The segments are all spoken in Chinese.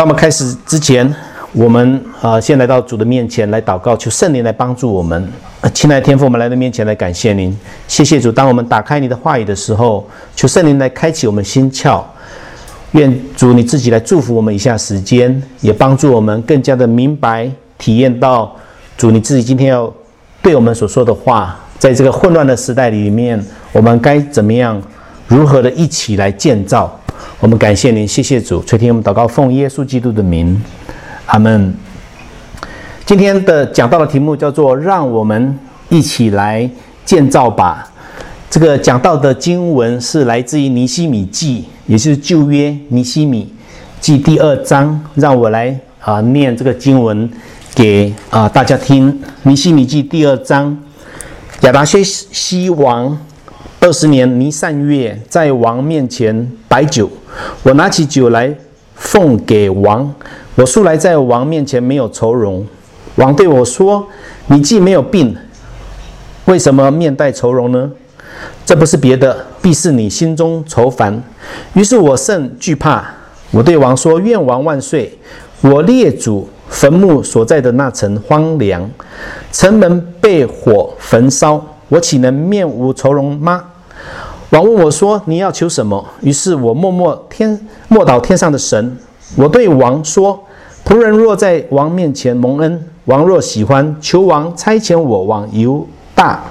当我们开始之前，我们啊先来到主的面前来祷告，求圣灵来帮助我们。亲爱的天父，我们来到面前来感谢您，谢谢主。当我们打开你的话语的时候，求圣灵来开启我们心窍。愿主你自己来祝福我们一下时间，也帮助我们更加的明白体验到主你自己今天要对我们所说的话。在这个混乱的时代里面，我们该怎么样，如何的一起来建造？我们感谢您，谢谢主垂听我们祷告，奉耶稣基督的名，阿门。今天的讲到的题目叫做“让我们一起来建造吧”。这个讲到的经文是来自于尼西米记，也就是旧约尼西米记第二章。让我来啊念这个经文给啊大家听。尼西米记第二章，亚达薛西王。二十年弥善月，在王面前摆酒，我拿起酒来奉给王。我素来在王面前没有愁容。王对我说：“你既没有病，为什么面带愁容呢？这不是别的，必是你心中愁烦。”于是我甚惧怕。我对王说：“愿王万岁！我列祖坟墓所在的那城荒凉，城门被火焚烧。”我岂能面无愁容吗？王问我说：“你要求什么？”于是我默默天默祷天上的神。我对王说：“仆人若在王面前蒙恩，王若喜欢，求王差遣我往犹大，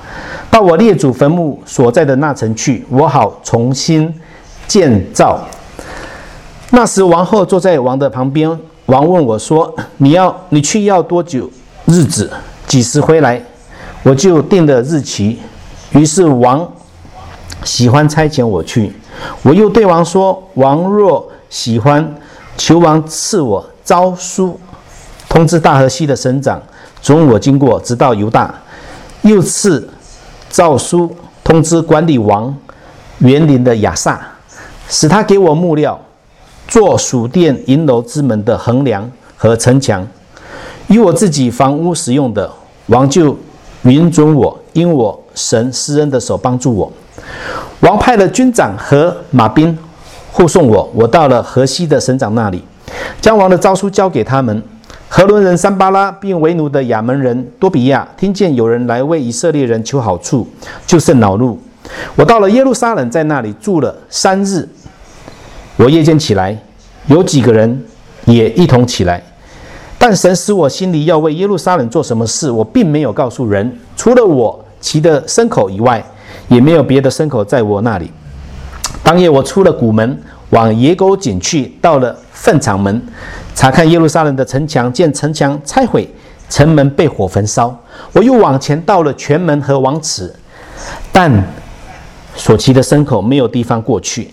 到我列祖坟墓所在的那城去，我好重新建造。”那时王后坐在王的旁边。王问我说：“你要你去要多久日子？几时回来？”我就定了日期，于是王喜欢差遣我去。我又对王说：“王若喜欢，求王赐我诏书，通知大河西的省长，准我经过，直到犹大。又赐诏书通知管理王园林的亚萨，使他给我木料，做属殿银楼之门的横梁和城墙，与我自己房屋使用的。王就。”允准我，因我神施恩的手帮助我。王派了军长和马兵护送我。我到了河西的省长那里，将王的诏书交给他们。河伦人三巴拉并为奴的亚门人多比亚听见有人来为以色列人求好处，就甚恼怒。我到了耶路撒冷，在那里住了三日。我夜间起来，有几个人也一同起来。但神使我心里要为耶路撒冷做什么事，我并没有告诉人，除了我骑的牲口以外，也没有别的牲口在我那里。当夜我出了谷门，往野沟井去，到了粪场门，查看耶路撒冷的城墙，见城墙拆毁，城门被火焚烧。我又往前到了泉门和王池，但所骑的牲口没有地方过去。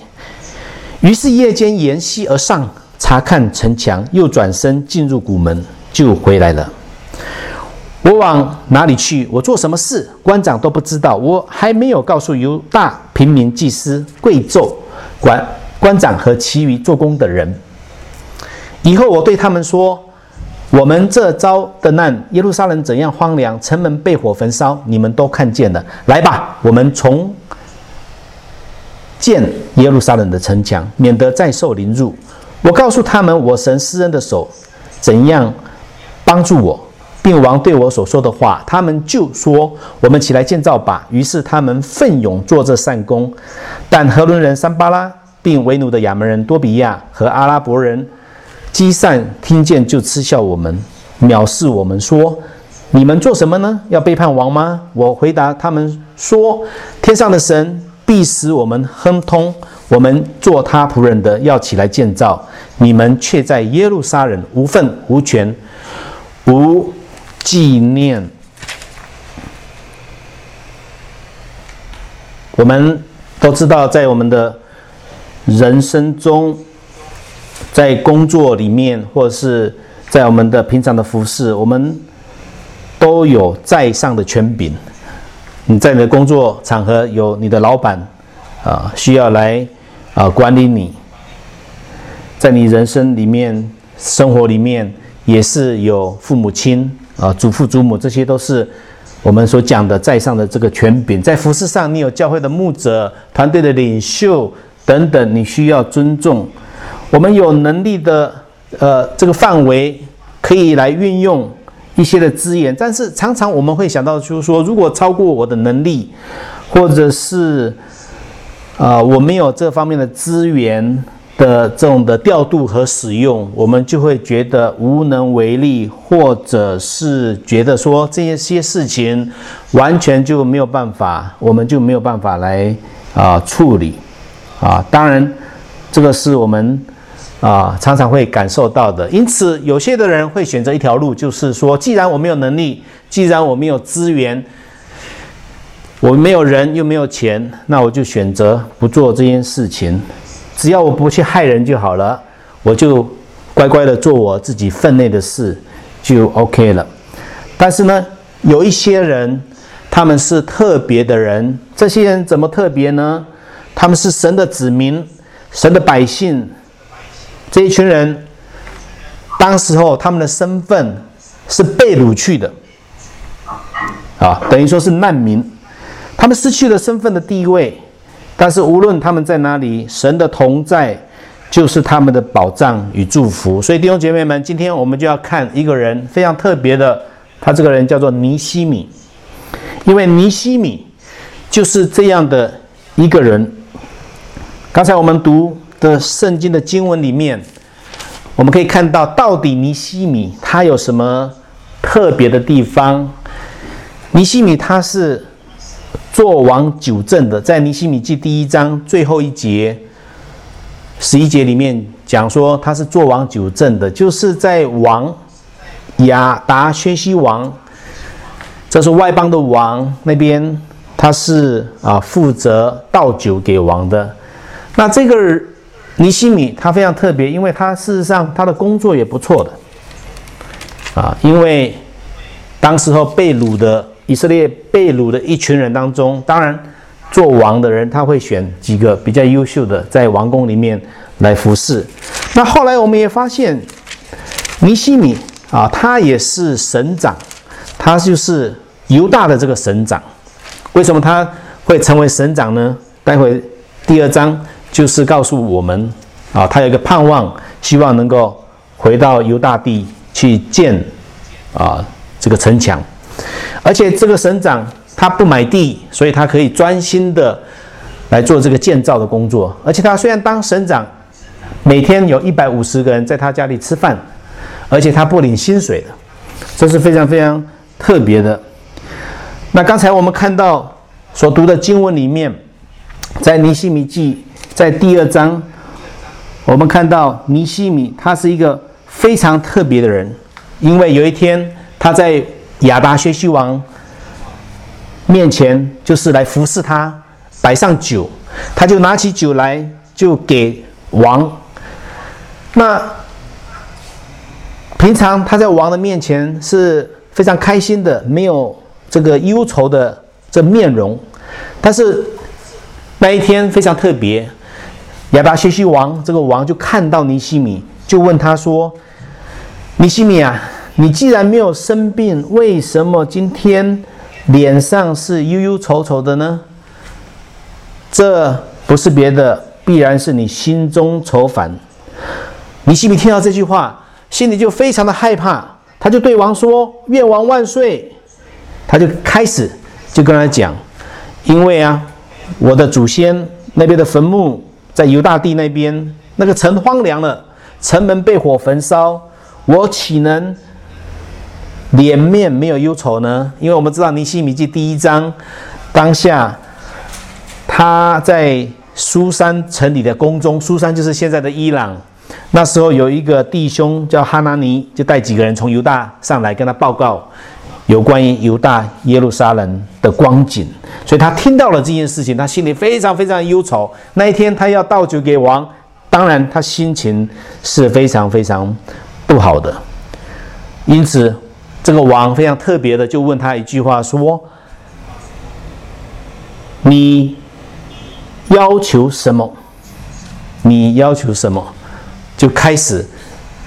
于是夜间沿溪而上。查看城墙，又转身进入古门，就回来了。我往哪里去？我做什么事？官长都不知道。我还没有告诉犹大平民、祭司、贵胄、官官长和其余做工的人。以后我对他们说：“我们这遭的难，耶路撒冷怎样荒凉，城门被火焚烧，你们都看见了。来吧，我们重建耶路撒冷的城墙，免得再受凌辱。”我告诉他们，我神施恩的手怎样帮助我，并王对我所说的话，他们就说：“我们起来建造吧。”于是他们奋勇做这善功。但荷伦人三巴拉，并为奴的亚门人多比亚和阿拉伯人基善听见，就嗤笑我们，藐视我们，说：“你们做什么呢？要背叛王吗？”我回答他们说：“天上的神必使我们亨通。”我们做他仆人的要起来建造，你们却在耶路撒冷无份无权无纪念。我们都知道，在我们的人生中，在工作里面，或者是在我们的平常的服饰，我们都有在上的权柄。你在你的工作场合有你的老板啊，需要来。啊，管理你，在你人生里面、生活里面，也是有父母亲啊、祖父祖母，这些都是我们所讲的在上的这个权柄。在服饰上，你有教会的牧者、团队的领袖等等，你需要尊重。我们有能力的呃这个范围可以来运用一些的资源，但是常常我们会想到，就是说，如果超过我的能力，或者是啊我没有这方面的资源。的这种的调度和使用，我们就会觉得无能为力，或者是觉得说这些事情完全就没有办法，我们就没有办法来啊处理啊。当然，这个是我们啊常常会感受到的。因此，有些的人会选择一条路，就是说，既然我没有能力，既然我没有资源，我没有人又没有钱，那我就选择不做这件事情。只要我不去害人就好了，我就乖乖的做我自己分内的事，就 OK 了。但是呢，有一些人，他们是特别的人。这些人怎么特别呢？他们是神的子民，神的百姓。这一群人，当时候他们的身份是被掳去的，啊，等于说是难民，他们失去了身份的地位。但是无论他们在哪里，神的同在就是他们的保障与祝福。所以弟兄姐妹们，今天我们就要看一个人非常特别的，他这个人叫做尼西米，因为尼西米就是这样的一个人。刚才我们读的圣经的经文里面，我们可以看到，到底尼西米他有什么特别的地方？尼西米他是。做王九正的，在尼西米记第一章最后一节十一节里面讲说，他是做王九正的，就是在王亚达薛西王，这是外邦的王那边，他是啊负责倒酒给王的。那这个尼西米他非常特别，因为他事实上他的工作也不错的啊，因为当时候被掳的。以色列被掳的一群人当中，当然做王的人他会选几个比较优秀的，在王宫里面来服侍。那后来我们也发现，尼西米啊，他也是省长，他就是犹大的这个省长。为什么他会成为省长呢？待会第二章就是告诉我们啊，他有一个盼望，希望能够回到犹大地去建啊这个城墙。而且这个省长他不买地，所以他可以专心的来做这个建造的工作。而且他虽然当省长，每天有一百五十个人在他家里吃饭，而且他不领薪水的，这是非常非常特别的。那刚才我们看到所读的经文里面，在尼西米记在第二章，我们看到尼西米他是一个非常特别的人，因为有一天他在。亚达薛西王面前就是来服侍他，摆上酒，他就拿起酒来就给王。那平常他在王的面前是非常开心的，没有这个忧愁的这面容。但是那一天非常特别，亚达薛西王这个王就看到尼西米，就问他说：“尼西米啊。”你既然没有生病，为什么今天脸上是忧忧愁愁的呢？这不是别的，必然是你心中愁烦。尼西米听到这句话，心里就非常的害怕，他就对王说：“愿王万岁！”他就开始就跟他讲：“因为啊，我的祖先那边的坟墓在犹大地那边，那个城荒凉了，城门被火焚烧，我岂能？”脸面没有忧愁呢，因为我们知道尼西米记第一章，当下他在苏珊城里的宫中，苏珊就是现在的伊朗。那时候有一个弟兄叫哈拿尼，就带几个人从犹大上来跟他报告有关于犹大耶路撒冷的光景，所以他听到了这件事情，他心里非常非常忧愁。那一天他要倒酒给王，当然他心情是非常非常不好的，因此。这个王非常特别的，就问他一句话说：“你要求什么？你要求什么？”就开始，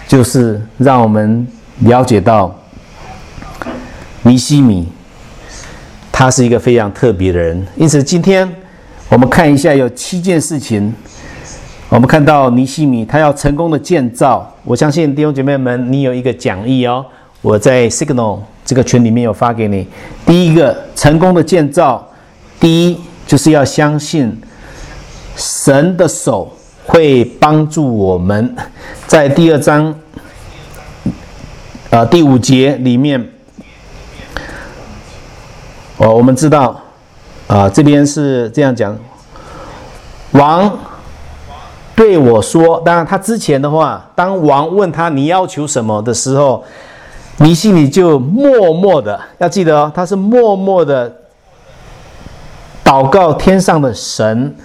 就是让我们了解到，尼西米他是一个非常特别的人。因此，今天我们看一下有七件事情，我们看到尼西米他要成功的建造，我相信弟兄姐妹们，你有一个讲义哦，我在 Signal 这个群里面有发给你。第一个成功的建造，第一就是要相信神的手会帮助我们，在第二章，呃第五节里面，哦我们知道，啊这边是这样讲，王。对我说，当然，他之前的话，当王问他你要求什么的时候，你心里就默默的要记得哦，他是默默的祷告天上的神。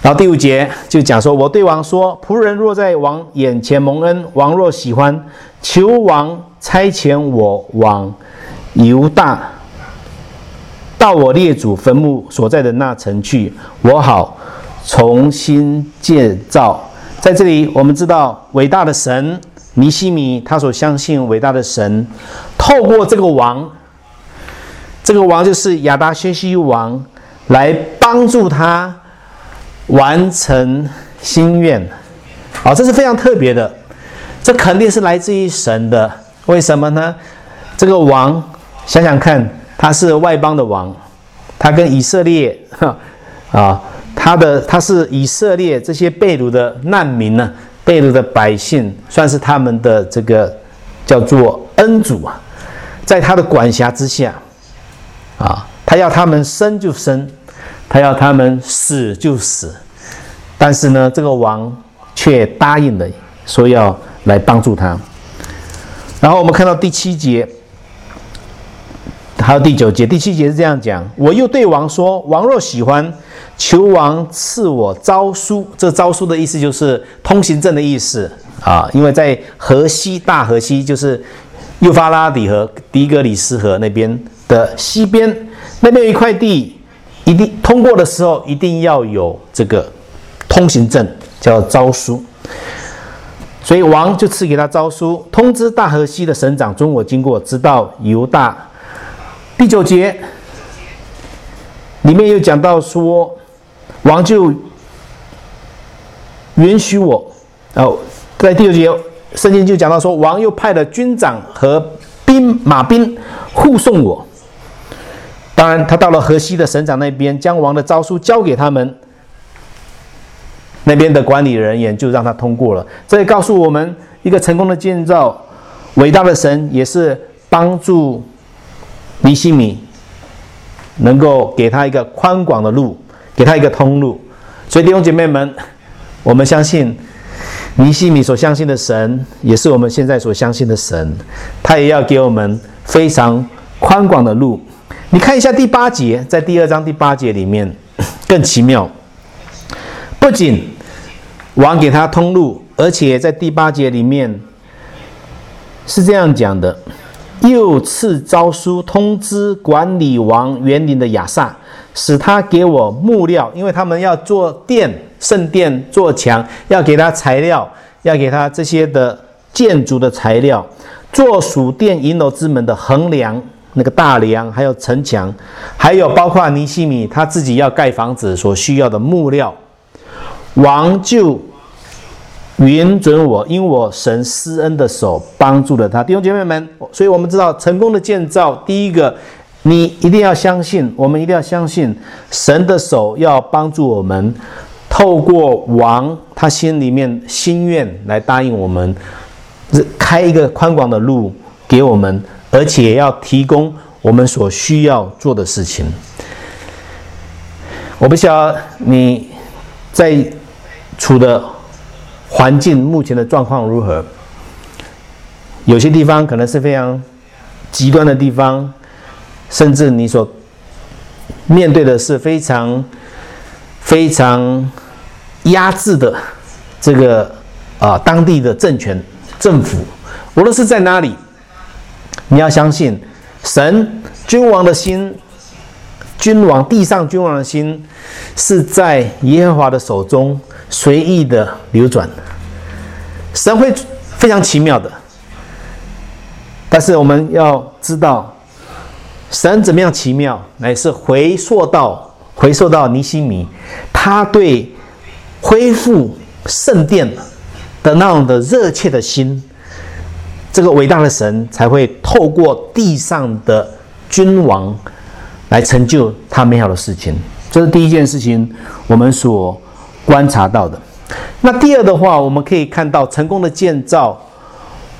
然后第五节就讲说，我对王说，仆人若在王眼前蒙恩，王若喜欢，求王差遣我往犹大，到我列祖坟墓所在的那城去，我好。重新建造，在这里，我们知道伟大的神尼西米，他所相信伟大的神，透过这个王，这个王就是亚达薛西王，来帮助他完成心愿。好，这是非常特别的，这肯定是来自于神的。为什么呢？这个王想想看，他是外邦的王，他跟以色列，啊。他的他是以色列这些被掳的难民呢，被掳的百姓，算是他们的这个叫做恩主啊，在他的管辖之下，啊，他要他们生就生，他要他们死就死，但是呢，这个王却答应了，说要来帮助他。然后我们看到第七节，还有第九节，第七节是这样讲：我又对王说，王若喜欢。求王赐我诏书，这诏书的意思就是通行证的意思啊。因为在河西大河西，就是幼发拉底河、迪格里斯河那边的西边，那边有一块地，一定通过的时候一定要有这个通行证，叫诏书。所以王就赐给他诏书，通知大河西的省长准我经过，直到犹大。第九节里面又讲到说。王就允许我，哦，在第九节圣经就讲到说，王又派了军长和兵马兵护送我。当然，他到了河西的省长那边，将王的诏书交给他们，那边的管理人员就让他通过了。这也告诉我们，一个成功的建造，伟大的神也是帮助尼西米，能够给他一个宽广的路。给他一个通路，所以弟兄姐妹们，我们相信尼西米所相信的神，也是我们现在所相信的神，他也要给我们非常宽广的路。你看一下第八节，在第二章第八节里面更奇妙，不仅王给他通路，而且在第八节里面是这样讲的：又赐诏书通知管理王园林的亚萨。使他给我木料，因为他们要做殿、圣殿、做墙，要给他材料，要给他这些的建筑的材料，做属殿银楼之门的横梁、那个大梁，还有城墙，还有包括尼西米他自己要盖房子所需要的木料。王就允准我，因我神施恩的手帮助了他。弟兄姐妹们，所以我们知道成功的建造，第一个。你一定要相信，我们一定要相信神的手要帮助我们，透过王他心里面心愿来答应我们，开一个宽广的路给我们，而且要提供我们所需要做的事情。我不晓得你在处的环境目前的状况如何，有些地方可能是非常极端的地方。甚至你所面对的是非常非常压制的这个啊当地的政权政府，无论是在哪里，你要相信神君王的心，君王地上君王的心是在耶和华的手中随意的流转，神会非常奇妙的，但是我们要知道。神怎么样奇妙，乃是回溯到回溯到尼西米，他对恢复圣殿的那种的热切的心，这个伟大的神才会透过地上的君王来成就他美好的事情。这是第一件事情，我们所观察到的。那第二的话，我们可以看到成功的建造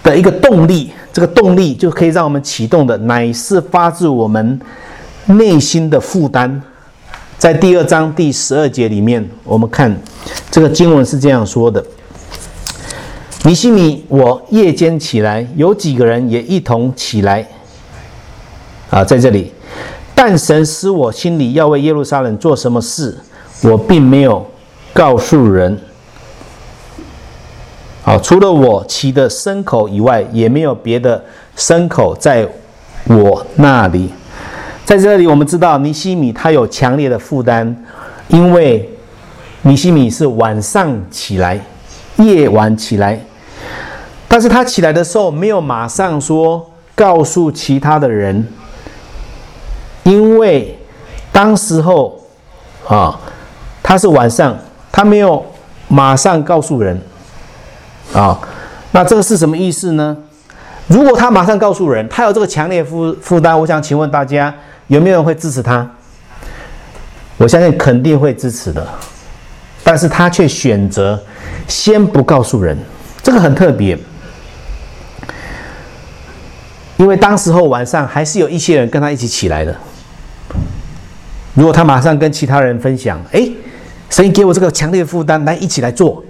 的一个动力，这个动力就可以让我们启动的，乃是发自我们内心的负担。在第二章第十二节里面，我们看这个经文是这样说的：“尼西米，我夜间起来，有几个人也一同起来。”啊，在这里，但神使我心里要为耶路撒冷做什么事，我并没有告诉人。好，除了我骑的牲口以外，也没有别的牲口在我那里。在这里，我们知道尼西米他有强烈的负担，因为尼西米是晚上起来，夜晚起来，但是他起来的时候没有马上说告诉其他的人，因为当时候啊，他是晚上，他没有马上告诉人啊，那这个是什么意思呢？如果他马上告诉人，他有这个强烈负负担，我想请问大家。有没有人会支持他？我相信肯定会支持的，但是他却选择先不告诉人，这个很特别，因为当时候晚上还是有一些人跟他一起起来的。如果他马上跟其他人分享，哎，神给我这个强烈的负担，来一起来做，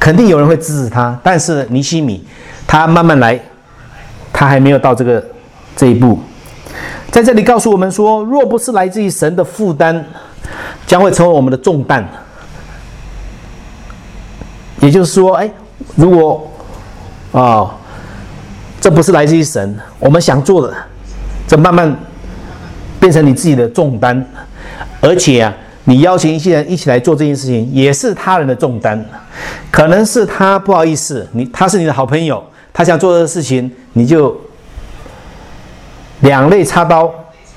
肯定有人会支持他。但是尼西米他慢慢来，他还没有到这个这一步。在这里告诉我们说，若不是来自于神的负担，将会成为我们的重担。也就是说，哎，如果啊，这不是来自于神，我们想做的，这慢慢变成你自己的重担，而且啊，你邀请一些人一起来做这件事情，也是他人的重担。可能是他不好意思，你他是你的好朋友，他想做的事情，你就。两肋插刀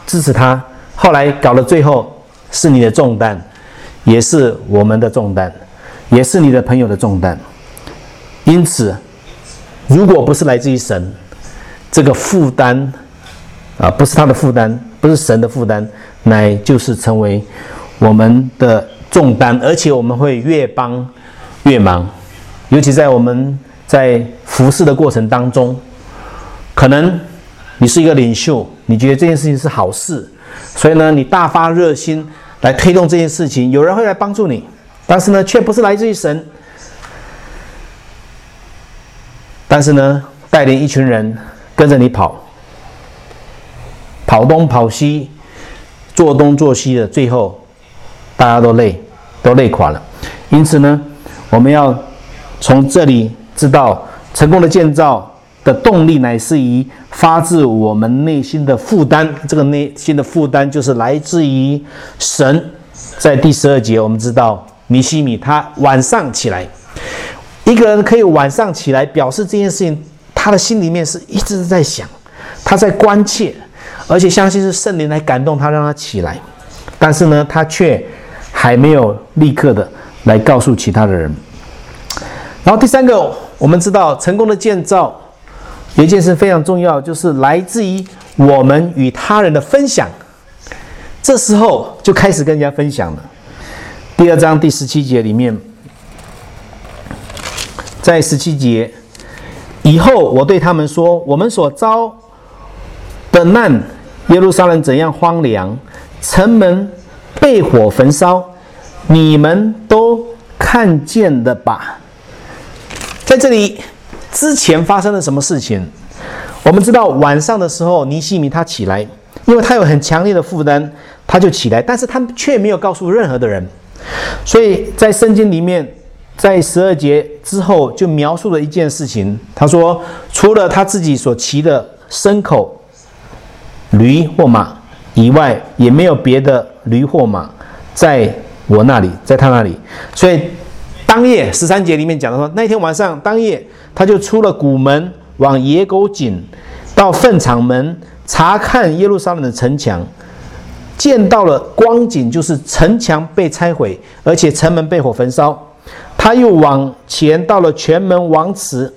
支持他，后来搞到最后是你的重担，也是我们的重担，也是你的朋友的重担。因此，如果不是来自于神，这个负担啊，不是他的负担，不是神的负担，来就是成为我们的重担，而且我们会越帮越忙。尤其在我们在服侍的过程当中，可能。你是一个领袖，你觉得这件事情是好事，所以呢，你大发热心来推动这件事情，有人会来帮助你，但是呢，却不是来自于神。但是呢，带领一群人跟着你跑，跑东跑西，做东做西的，最后大家都累，都累垮了。因此呢，我们要从这里知道成功的建造。的动力乃是于发自我们内心的负担，这个内心的负担就是来自于神。在第十二节，我们知道尼西米他晚上起来，一个人可以晚上起来，表示这件事情他的心里面是一直在想，他在关切，而且相信是圣灵来感动他，让他起来。但是呢，他却还没有立刻的来告诉其他的人。然后第三个，我们知道成功的建造。有一件事非常重要，就是来自于我们与他人的分享。这时候就开始跟人家分享了。第二章第十七节里面，在十七节以后，我对他们说：“我们所遭的难，耶路撒冷怎样荒凉，城门被火焚烧，你们都看见了吧？”在这里。之前发生了什么事情？我们知道晚上的时候，尼西米他起来，因为他有很强烈的负担，他就起来，但是他却没有告诉任何的人。所以在圣经里面，在十二节之后就描述了一件事情。他说，除了他自己所骑的牲口、驴或马以外，也没有别的驴或马在我那里，在他那里。所以当夜十三节里面讲的说，那天晚上当夜。他就出了古门，往野狗井，到粪场门查看耶路撒冷的城墙，见到了光景，就是城墙被拆毁，而且城门被火焚烧。他又往前到了全门王池，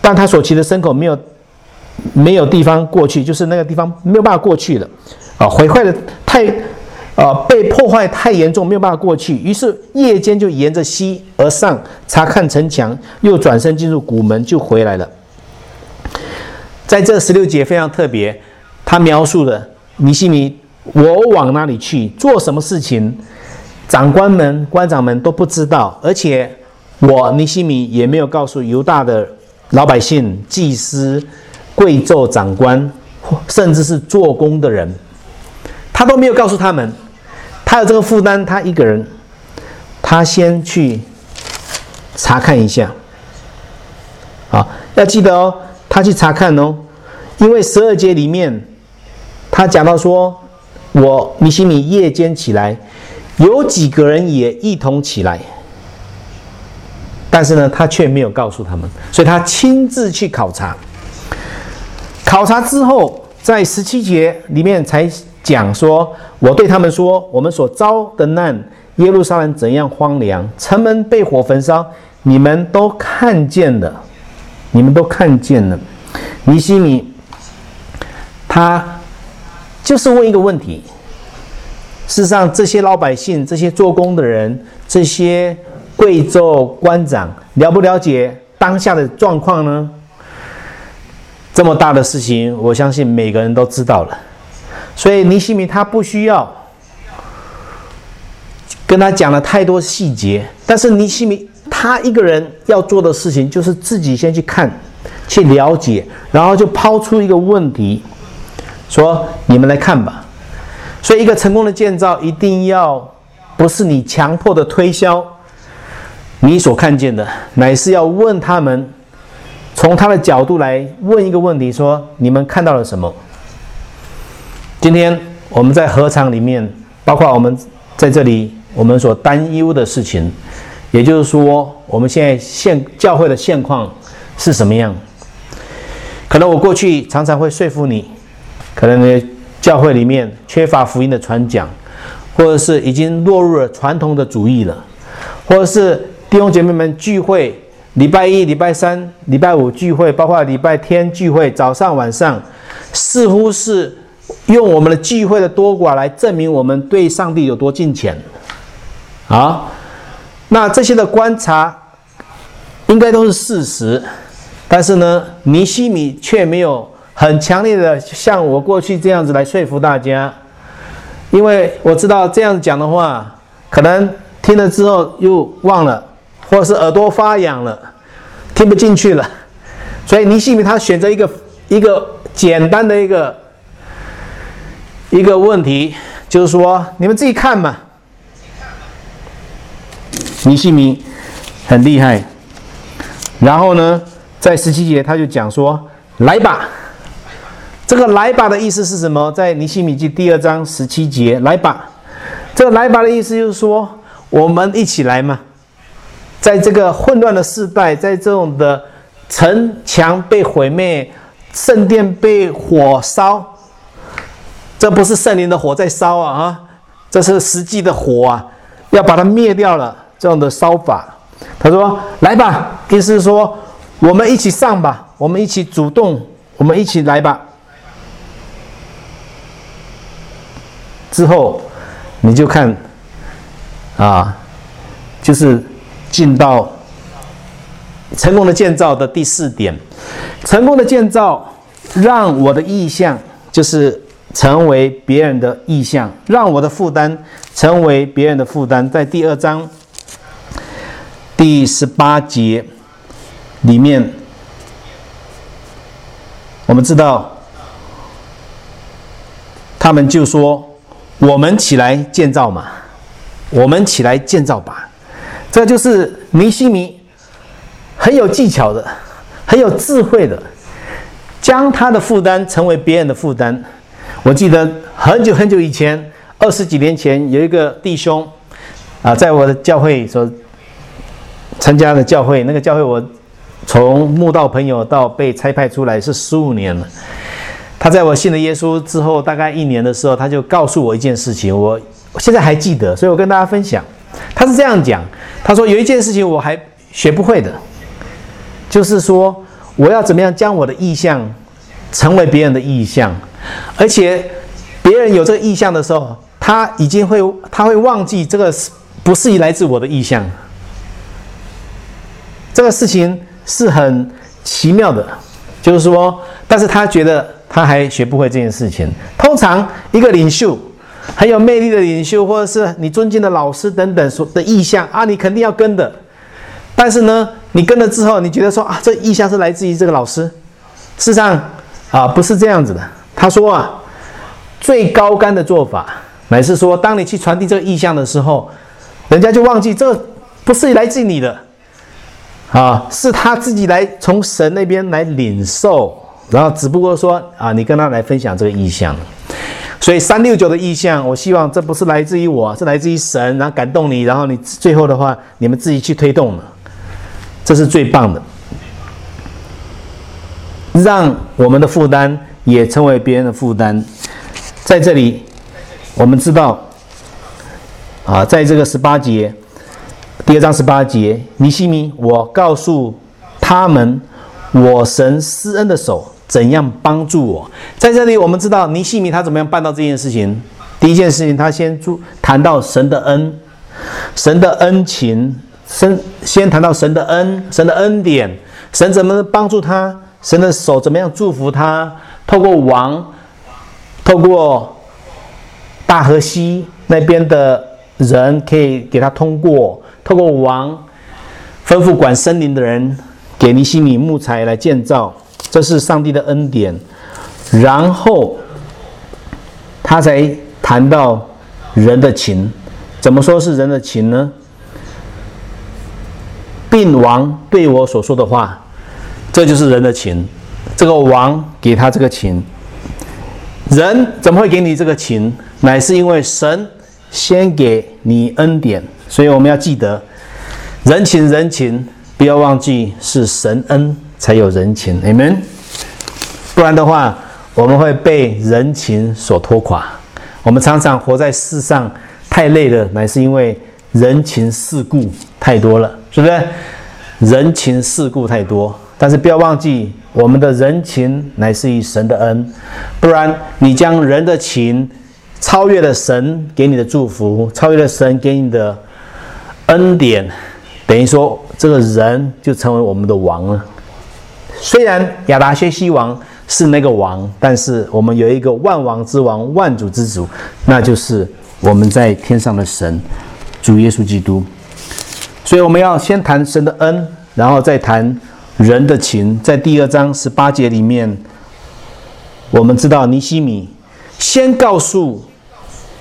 但他所骑的牲口没有没有地方过去，就是那个地方没有办法过去了，啊，毁坏的太，啊，被破坏太严重，没有办法过去。于是夜间就沿着西而上查看城墙，又转身进入古门，就回来了。在这十六节非常特别，他描述的尼西米，我往哪里去，做什么事情？长官们、官长们都不知道，而且我尼西米也没有告诉犹大的老百姓、祭司、贵胄、长官，甚至是做工的人，他都没有告诉他们。他有这个负担，他一个人，他先去查看一下。啊，要记得哦，他去查看哦，因为十二节里面他讲到说，我尼西米夜间起来。有几个人也一同起来，但是呢，他却没有告诉他们，所以他亲自去考察。考察之后，在十七节里面才讲说：“我对他们说，我们所遭的难，耶路撒冷怎样荒凉，城门被火焚烧，你们都看见了，你们都看见了。”尼西米他就是问一个问题。事实上，这些老百姓、这些做工的人、这些贵州官长，了不了解当下的状况呢？这么大的事情，我相信每个人都知道了。所以尼西米他不需要跟他讲了太多细节，但是尼西米他一个人要做的事情，就是自己先去看、去了解，然后就抛出一个问题，说：“你们来看吧。”所以，一个成功的建造一定要不是你强迫的推销你所看见的，乃是要问他们从他的角度来问一个问题：说你们看到了什么？今天我们在合场里面，包括我们在这里，我们所担忧的事情，也就是说，我们现在现教会的现况是什么样？可能我过去常常会说服你，可能呢。教会里面缺乏福音的传讲，或者是已经落入了传统的主义了，或者是弟兄姐妹们聚会，礼拜一、礼拜三、礼拜五聚会，包括礼拜天聚会，早上、晚上，似乎是用我们的聚会的多寡来证明我们对上帝有多敬虔。啊，那这些的观察应该都是事实，但是呢，尼西米却没有。很强烈的像我过去这样子来说服大家，因为我知道这样讲的话，可能听了之后又忘了，或者是耳朵发痒了，听不进去了。所以尼西米他选择一个一个简单的一个一个问题，就是说你们自己看嘛。尼西米很厉害，然后呢，在十七节他就讲说：“来吧。”这个来吧的意思是什么？在尼西米记第二章十七节，来吧。这个来吧的意思就是说，我们一起来嘛。在这个混乱的时代，在这种的城墙被毁灭、圣殿被火烧，这不是圣灵的火在烧啊啊，这是实际的火啊，要把它灭掉了。这样的烧法，他说：“来吧。”意思是说，我们一起上吧，我们一起主动，我们一起来吧。之后，你就看，啊，就是进到成功的建造的第四点，成功的建造让我的意向就是成为别人的意向，让我的负担成为别人的负担。在第二章第十八节里面，我们知道，他们就说。我们起来建造嘛，我们起来建造吧。这就是尼西米很有技巧的、很有智慧的，将他的负担成为别人的负担。我记得很久很久以前，二十几年前，有一个弟兄啊，在我的教会所参加的教会，那个教会我从慕道朋友到被差派出来是十五年了。他在我信了耶稣之后，大概一年的时候，他就告诉我一件事情，我现在还记得，所以我跟大家分享。他是这样讲：他说有一件事情我还学不会的，就是说我要怎么样将我的意向成为别人的意向，而且别人有这个意向的时候，他已经会他会忘记这个是不是来自我的意向。这个事情是很奇妙的，就是说，但是他觉得他还学不会这件事情。通常一个领袖。很有魅力的领袖，或者是你尊敬的老师等等所的意向啊，你肯定要跟的。但是呢，你跟了之后，你觉得说啊，这意向是来自于这个老师。事实上啊，不是这样子的。他说啊，最高干的做法，乃是说，当你去传递这个意向的时候，人家就忘记这不是来自你的啊，是他自己来从神那边来领受，然后只不过说啊，你跟他来分享这个意向。所以三六九的意向，我希望这不是来自于我，是来自于神，然后感动你，然后你最后的话，你们自己去推动了，这是最棒的，让我们的负担也成为别人的负担。在这里，我们知道，啊，在这个十八节，第二章十八节，尼西米，我告诉他们，我神施恩的手。怎样帮助我？在这里，我们知道尼西米他怎么样办到这件事情。第一件事情，他先注谈到神的恩，神的恩情，神先谈到神的恩，神的恩典，神怎么帮助他？神的手怎么样祝福他？透过王，透过大河西那边的人可以给他通过，透过王吩咐管森林的人给尼西米木材来建造。这是上帝的恩典，然后他才谈到人的情，怎么说是人的情呢？病王对我所说的话，这就是人的情。这个王给他这个情，人怎么会给你这个情？乃是因为神先给你恩典，所以我们要记得人情人情，不要忘记是神恩。才有人情，amen。不然的话，我们会被人情所拖垮。我们常常活在世上太累了，乃是因为人情世故太多了，是不是？人情世故太多，但是不要忘记，我们的人情乃是以神的恩。不然，你将人的情超越了神给你的祝福，超越了神给你的恩典，等于说这个人就成为我们的王了。虽然亚达薛西王是那个王，但是我们有一个万王之王、万主之主，那就是我们在天上的神，主耶稣基督。所以我们要先谈神的恩，然后再谈人的情。在第二章十八节里面，我们知道尼西米先告诉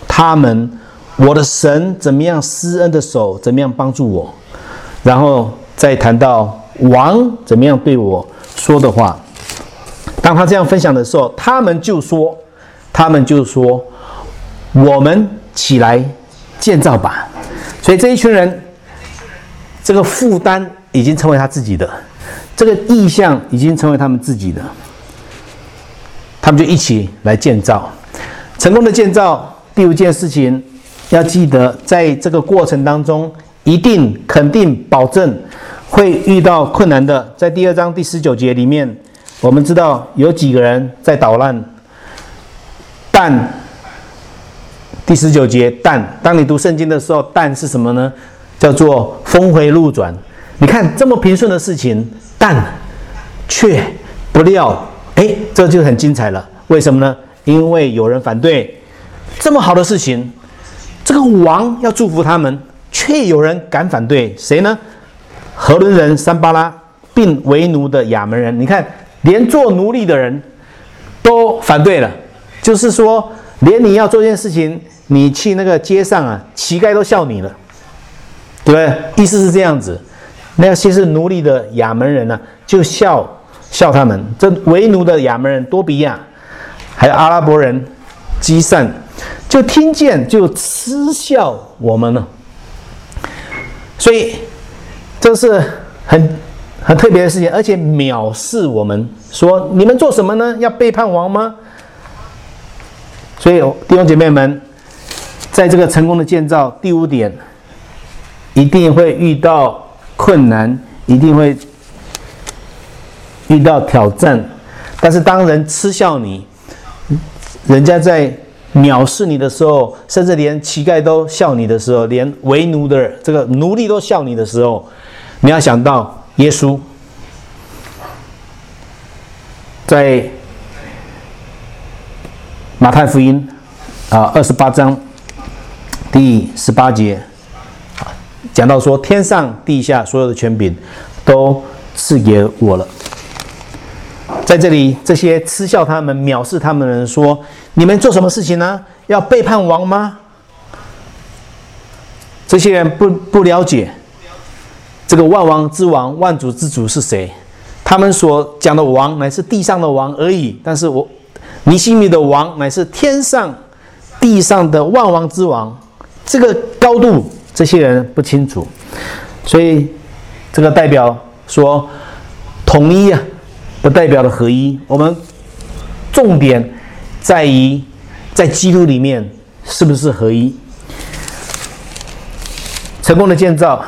他们，我的神怎么样施恩的手，怎么样帮助我，然后再谈到王怎么样对我。说的话，当他这样分享的时候，他们就说：“他们就说，我们起来建造吧。”所以这一群人，这个负担已经成为他自己的，这个意向已经成为他们自己的。他们就一起来建造，成功的建造。第五件事情要记得，在这个过程当中，一定、肯定、保证。会遇到困难的，在第二章第十九节里面，我们知道有几个人在捣乱。但第十九节，但当你读圣经的时候，但是什么呢？叫做峰回路转。你看这么平顺的事情，但却不料，哎，这就很精彩了。为什么呢？因为有人反对这么好的事情，这个王要祝福他们，却有人敢反对，谁呢？何伦人三巴拉，并为奴的亚门人，你看，连做奴隶的人都反对了。就是说，连你要做件事情，你去那个街上啊，乞丐都笑你了，对不对？意思是这样子。那些是奴隶的亚门人呢，就笑笑他们。这为奴的亚门人多比亚，还有阿拉伯人基善，就听见就嗤笑我们了。所以。这是很很特别的事情，而且藐视我们，说你们做什么呢？要背叛王吗？所以弟兄姐妹们，在这个成功的建造第五点，一定会遇到困难，一定会遇到挑战。但是当人嗤笑你，人家在藐视你的时候，甚至连乞丐都笑你的时候，连为奴的这个奴隶都笑你的时候，你要想到耶稣在马太福音啊二十八章第十八节讲到说，天上地下所有的权柄都赐给我了。在这里，这些嗤笑他们、藐视他们的人说：“你们做什么事情呢？要背叛王吗？”这些人不不了解这个万王之王、万主之主是谁。他们所讲的王乃是地上的王而已，但是我尼西米的王乃是天上、地上的万王之王。这个高度，这些人不清楚，所以这个代表说统一啊。不代表的合一，我们重点在于在基督里面是不是合一？成功的建造，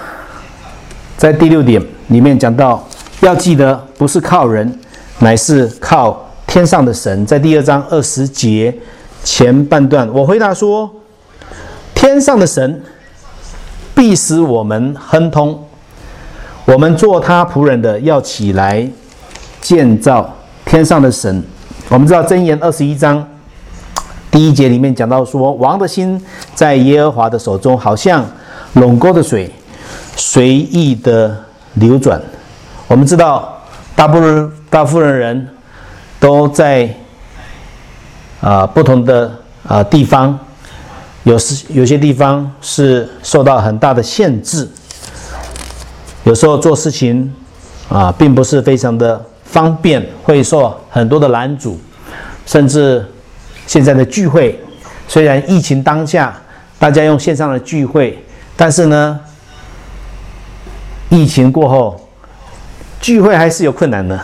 在第六点里面讲到，要记得不是靠人，乃是靠天上的神。在第二章二十节前半段，我回答说：天上的神必使我们亨通，我们做他仆人的要起来。建造天上的神，我们知道箴言二十一章第一节里面讲到说，王的心在耶和华的手中，好像垄沟的水，随意的流转。我们知道，大部分大部分人都在啊不同的啊地方，有时有些地方是受到很大的限制，有时候做事情啊并不是非常的。方便会受很多的拦阻，甚至现在的聚会，虽然疫情当下，大家用线上的聚会，但是呢，疫情过后，聚会还是有困难的，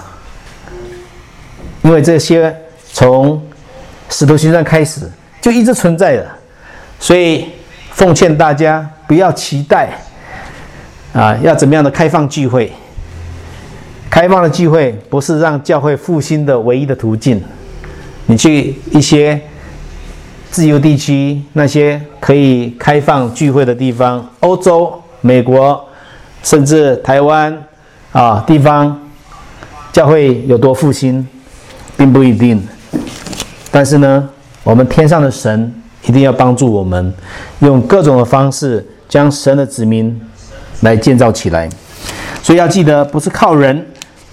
因为这些从使徒行传开始就一直存在的，所以奉劝大家不要期待啊，要怎么样的开放聚会。开放的聚会不是让教会复兴的唯一的途径。你去一些自由地区，那些可以开放聚会的地方，欧洲、美国，甚至台湾啊地方，教会有多复兴，并不一定。但是呢，我们天上的神一定要帮助我们，用各种的方式将神的子民来建造起来。所以要记得，不是靠人。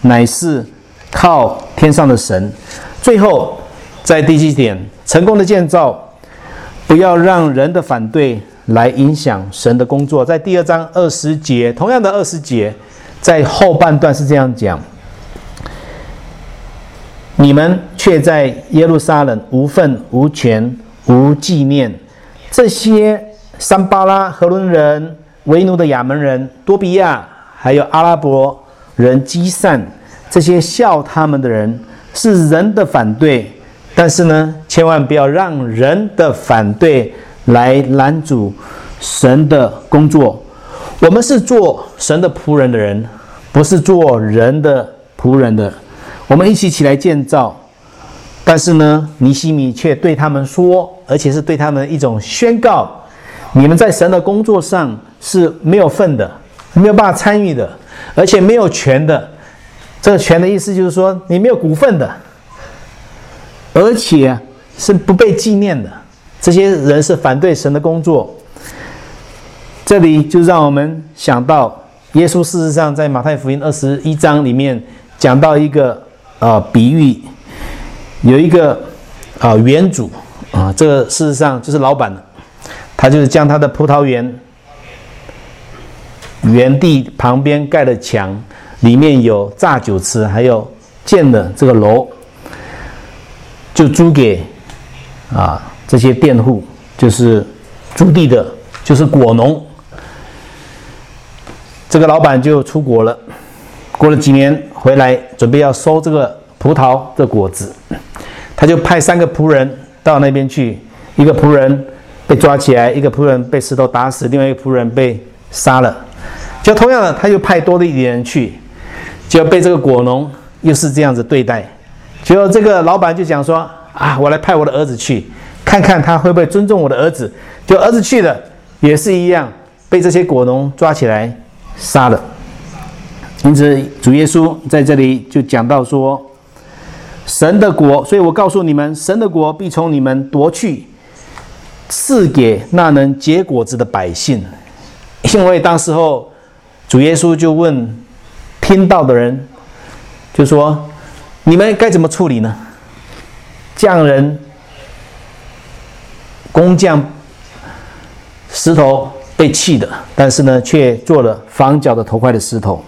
乃是靠天上的神。最后，在第七点，成功的建造，不要让人的反对来影响神的工作。在第二章二十节，同样的二十节，在后半段是这样讲：你们却在耶路撒冷无份无权无纪念。这些桑巴拉、荷伦人、为奴的亚门人、多比亚，还有阿拉伯。人积善，这些笑他们的人是人的反对，但是呢，千万不要让人的反对来拦阻神的工作。我们是做神的仆人的人，不是做人的仆人的。我们一起起来建造，但是呢，尼西米却对他们说，而且是对他们一种宣告：你们在神的工作上是没有份的，没有办法参与的。而且没有权的，这个权的意思就是说你没有股份的，而且是不被纪念的。这些人是反对神的工作。这里就让我们想到，耶稣事实上在马太福音二十一章里面讲到一个啊比喻，有一个啊园主啊，这个事实上就是老板他就是将他的葡萄园。园地旁边盖的墙，里面有榨酒池，还有建的这个楼，就租给啊这些佃户，就是租地的，就是果农。这个老板就出国了，过了几年回来，准备要收这个葡萄的果子，他就派三个仆人到那边去，一个仆人被抓起来，一个仆人被石头打死，另外一个仆人被。杀了。就同样的，他又派多的一点人去，就被这个果农又是这样子对待。结果这个老板就讲说：“啊，我来派我的儿子去，看看他会不会尊重我的儿子。”就儿子去了，也是一样，被这些果农抓起来杀了。因此，主耶稣在这里就讲到说：“神的国，所以我告诉你们，神的国必从你们夺去，赐给那能结果子的百姓。”因为当时候。主耶稣就问听到的人，就说：“你们该怎么处理呢？”匠人工匠石头被弃的，但是呢，却做了房角的头块的石头。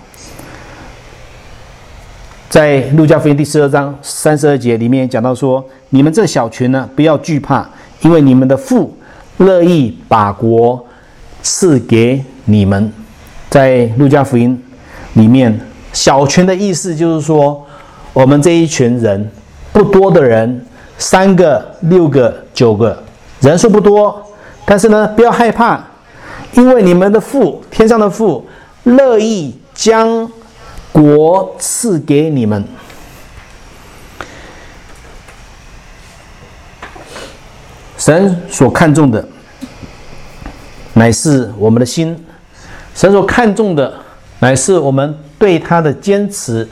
在路加福音第十二章三十二节里面讲到说：“你们这小群呢，不要惧怕，因为你们的父乐意把国赐给你们。”在路加福音里面，小群的意思就是说，我们这一群人不多的人，三个、六个、九个，人数不多，但是呢，不要害怕，因为你们的父，天上的父，乐意将国赐给你们。神所看重的，乃是我们的心。神所看重的，乃是我们对他的坚持，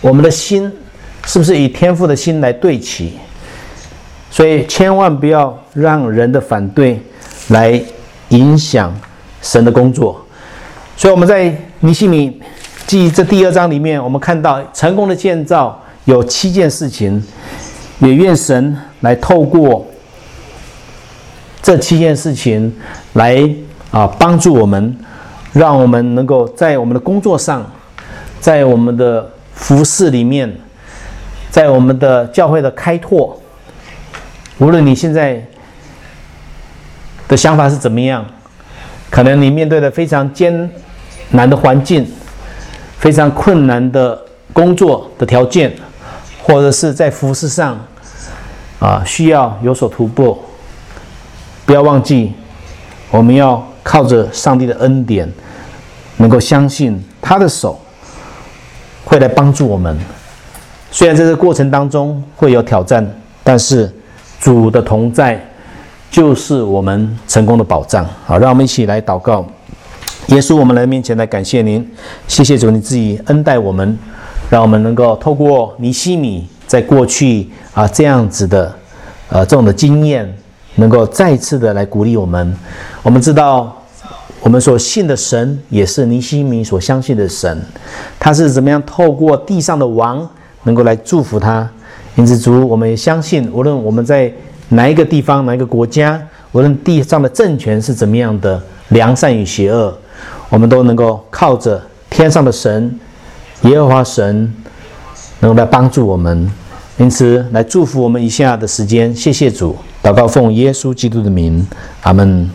我们的心是不是以天父的心来对齐？所以千万不要让人的反对来影响神的工作。所以我们在尼西米记这第二章里面，我们看到成功的建造有七件事情，也愿神来透过这七件事情来啊帮助我们。让我们能够在我们的工作上，在我们的服饰里面，在我们的教会的开拓，无论你现在的想法是怎么样，可能你面对的非常艰难的环境，非常困难的工作的条件，或者是在服饰上啊需要有所突破，不要忘记，我们要靠着上帝的恩典。能够相信他的手会来帮助我们，虽然在这个过程当中会有挑战，但是主的同在就是我们成功的保障。好，让我们一起来祷告，耶稣，我们来面前来感谢您，谢谢主你自己恩待我们，让我们能够透过尼西米在过去啊这样子的呃这种的经验，能够再次的来鼓励我们。我们知道。我们所信的神也是尼西米所相信的神，他是怎么样透过地上的王能够来祝福他？因此，主，我们也相信，无论我们在哪一个地方、哪一个国家，无论地上的政权是怎么样的良善与邪恶，我们都能够靠着天上的神耶和华神，能够来帮助我们。因此，来祝福我们以下的时间。谢谢主，祷告奉耶稣基督的名，阿门。